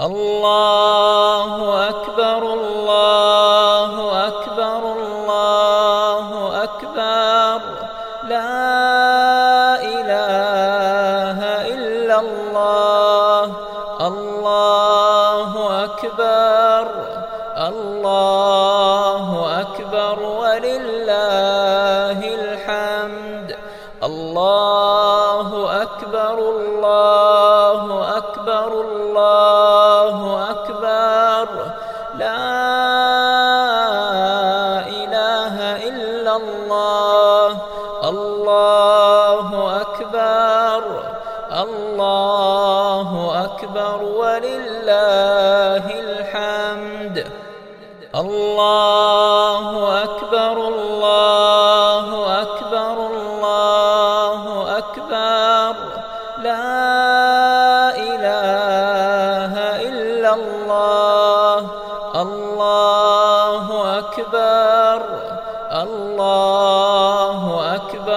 الله أكبر الله أكبر الله أكبر لا إله إلا الله الله أكبر الله أكبر ولله الله. الله أكبر الله أكبر ولله الحمد الله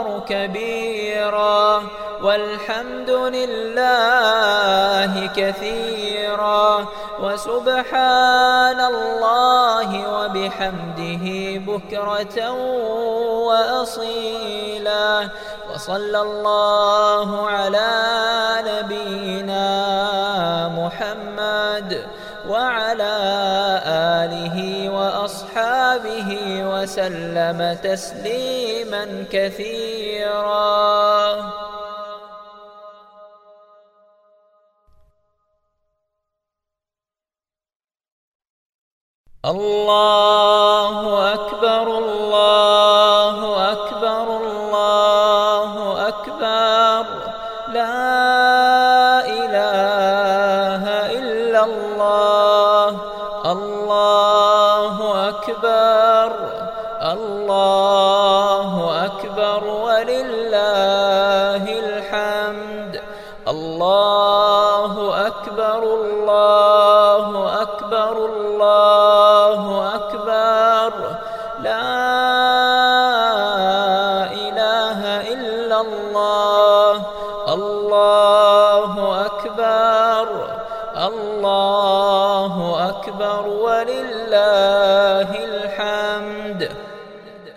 أكبر كبيرا والحمد لله كثيرا. وسبحان الله وبحمده بكرة وأصيلا. وصلى الله على نبينا محمد. وعلى آله وأصحابه وسلم تسليما كثيرا. الله أكبر. أكبر. الله أكبر ولله الحمد. الله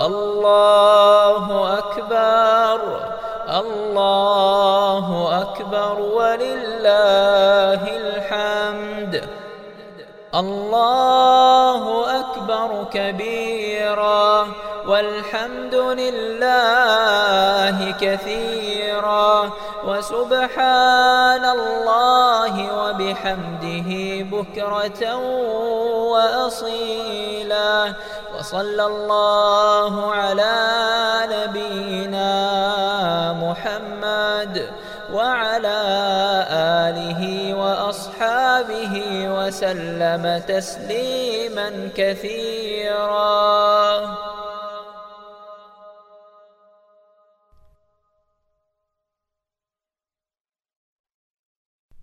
الله أكبر الله أكبر ولله الحمد. الله أكبر كبيرا والحمد لله كثيرا. وسبحان الله وبحمده بكرة وأصيلا. وصلى الله على نبينا محمد وعلى آله وأصحابه وسلم تسليما كثيرا.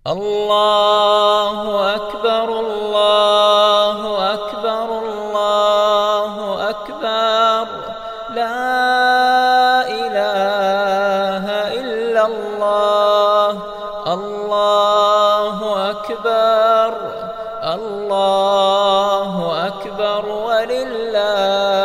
الله أكبر. الله أكبر ولله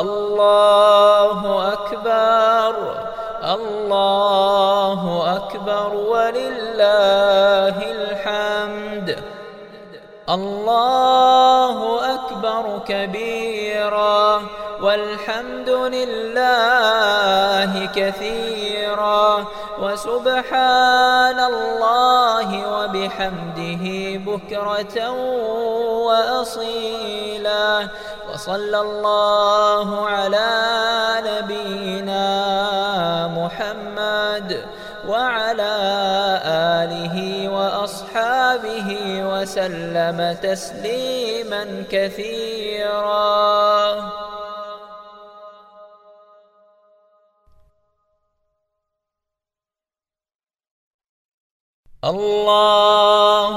الله أكبر الله أكبر ولله الحمد الله أكبر كبيرا والحمد لله كثيرا وسبحان الله وبحمده بكرة وأصيلا وصلى الله على نبينا محمد وعلى آله وأصحابه وسلم تسليما كثيرا. الله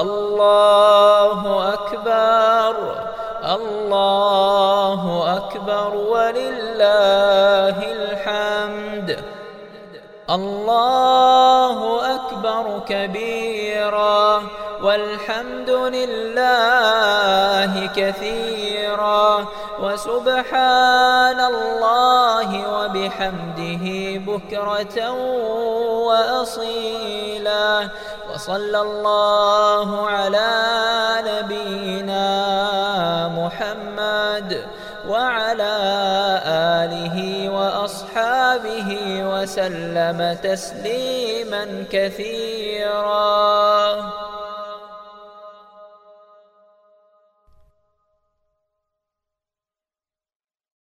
الله أكبر الله أكبر ولله الحمد. الله أكبر كبيرا والحمد لله كثيرا. وسبحان الله وبحمده بكرة وأصيلا. وصلى الله على نبينا محمد وعلى آله وأصحابه وسلم تسليما كثيرا.